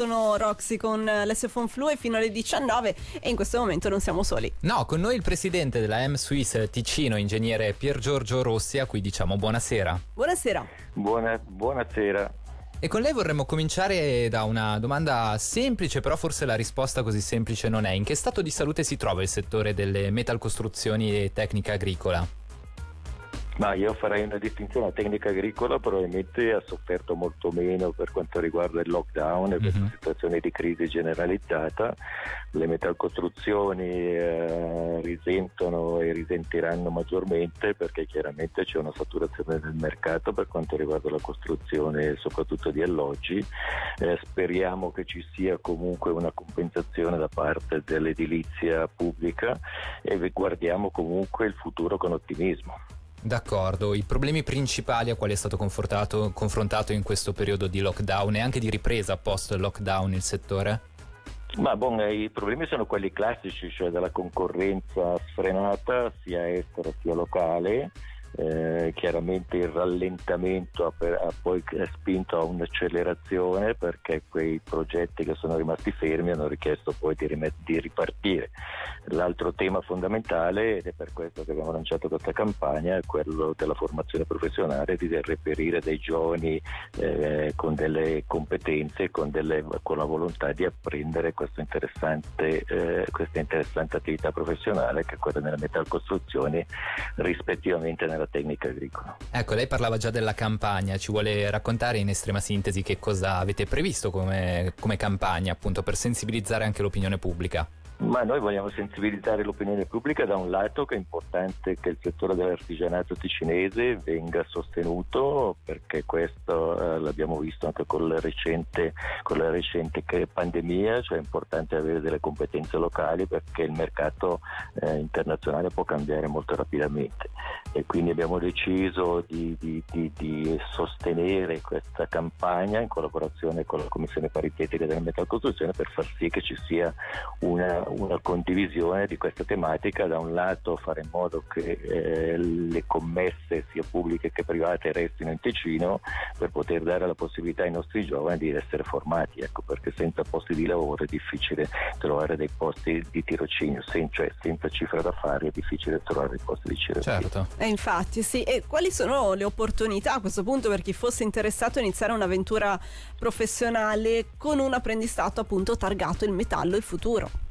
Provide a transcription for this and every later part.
Sono Roxy con l'SFON Flu e fino alle 19 e in questo momento non siamo soli. No, con noi il presidente della M Swiss Ticino, ingegnere Pier Giorgio Rossi, a cui diciamo buonasera. Buonasera. Buona, buonasera. E con lei vorremmo cominciare da una domanda semplice, però forse la risposta così semplice non è. In che stato di salute si trova il settore delle metalcostruzioni e tecnica agricola? Ma io farei una distinzione, la tecnica agricola probabilmente ha sofferto molto meno per quanto riguarda il lockdown e per Mhm. la situazione di crisi generalizzata, le metalcostruzioni eh, risentono e risentiranno maggiormente perché chiaramente c'è una saturazione del mercato per quanto riguarda la costruzione soprattutto di alloggi, Eh, speriamo che ci sia comunque una compensazione da parte dell'edilizia pubblica e guardiamo comunque il futuro con ottimismo. D'accordo, i problemi principali a quali è stato confrontato in questo periodo di lockdown e anche di ripresa post lockdown il settore? Ma bon, eh, i problemi sono quelli classici, cioè della concorrenza sfrenata sia estera sia locale. Eh, chiaramente il rallentamento ha, per- ha poi spinto a un'accelerazione perché quei progetti che sono rimasti fermi hanno richiesto poi di, rimet- di ripartire. L'altro tema fondamentale, ed è per questo che abbiamo lanciato questa campagna, è quello della formazione professionale, di reperire dei giovani eh, con delle competenze, con, delle- con la volontà di apprendere interessante, eh, questa interessante attività professionale che è quella nella metalcostruzione rispettivamente nella tecnica agricola. Ecco, lei parlava già della campagna, ci vuole raccontare in estrema sintesi che cosa avete previsto come, come campagna appunto per sensibilizzare anche l'opinione pubblica? Ma noi vogliamo sensibilizzare l'opinione pubblica da un lato che è importante che il settore dell'artigianato ticinese venga sostenuto perché questo eh, l'abbiamo visto anche con recente, con la recente pandemia, cioè è importante avere delle competenze locali perché il mercato eh, internazionale può cambiare molto rapidamente. E quindi abbiamo deciso di, di- di- di sostenere questa campagna in collaborazione con la Commissione Paritetica della Metalcostruzione per far sì che ci sia una, una condivisione di questa tematica, da un lato fare in modo che eh, le commesse sia pubbliche che private restino in Ticino per poter dare la possibilità ai nostri giovani di essere formati, ecco, perché senza posti di lavoro è difficile trovare dei posti di tirocinio, sen- cioè senza cifra da fare è difficile trovare dei posti di tirocinio. Certo. E infatti sì, e quali sono le opportunità a questo punto per chi fosse interessato a iniziare un'avventura professionale con un apprendistato appunto targato il metallo e il futuro?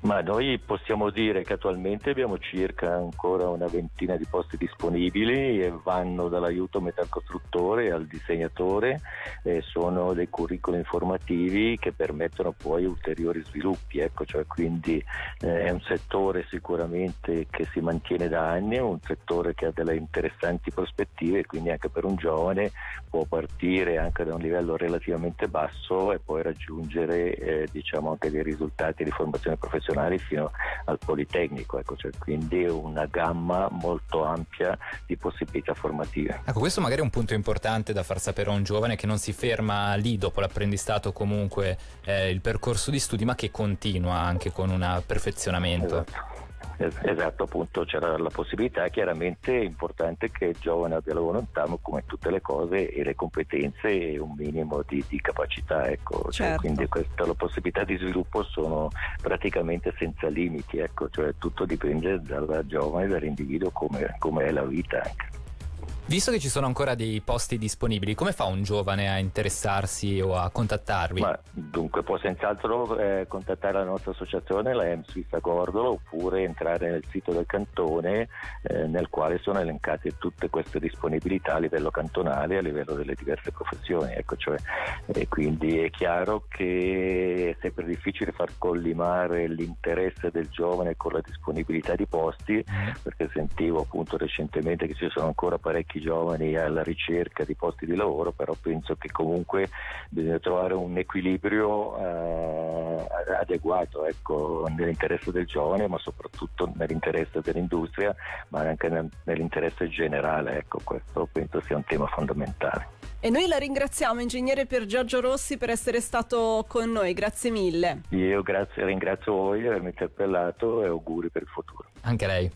Ma noi possiamo dire che attualmente abbiamo circa ancora una ventina di posti disponibili e vanno dall'aiuto metalcostruttore al disegnatore, e sono dei curriculum informativi che permettono poi ulteriori sviluppi, ecco, cioè quindi eh, è un settore sicuramente che si mantiene da anni, è un settore che ha delle interessanti prospettive quindi anche per un giovane può partire anche da un livello relativamente basso e poi raggiungere eh, diciamo anche dei risultati di formazione professionale fino al Politecnico, ecco, cioè quindi una gamma molto ampia di possibilità formative. Ecco, questo magari è un punto importante da far sapere a un giovane che non si ferma lì dopo l'apprendistato comunque eh, il percorso di studi, ma che continua anche con un perfezionamento. Esatto. Es- Esatto, appunto c'era la possibilità, chiaramente è importante che il giovane abbia la volontà, ma come tutte le cose, e le competenze e un minimo di, di capacità, ecco. Cioè, Certo. quindi questa, le possibilità di sviluppo sono praticamente senza limiti, ecco. cioè, tutto dipende dal giovane, dall'individuo, come, come è la vita anche. Visto che ci sono ancora dei posti disponibili, come fa un giovane a interessarsi o a contattarvi? Ma dunque può senz'altro eh, contattare la nostra associazione, la M Suisse Gordolo, oppure entrare nel sito del cantone eh, nel quale sono elencate tutte queste disponibilità a livello cantonale a livello delle diverse professioni. Ecco, cioè, e quindi è chiaro che è sempre difficile far collimare l'interesse del giovane con la disponibilità di posti, Mm. perché sentivo appunto recentemente che ci sono ancora parecchi giovani alla ricerca di posti di lavoro, però penso che comunque bisogna trovare un equilibrio eh, adeguato ecco, nell'interesse del giovane, ma soprattutto nell'interesse dell'industria, ma anche nel- nell'interesse generale. Ecco, questo penso sia un tema fondamentale. E noi la ringraziamo, ingegnere Pier Giorgio Rossi, per essere stato con noi. Grazie mille. Io grazie- ringrazio voi di avermi interpellato e auguri per il futuro. Anche lei.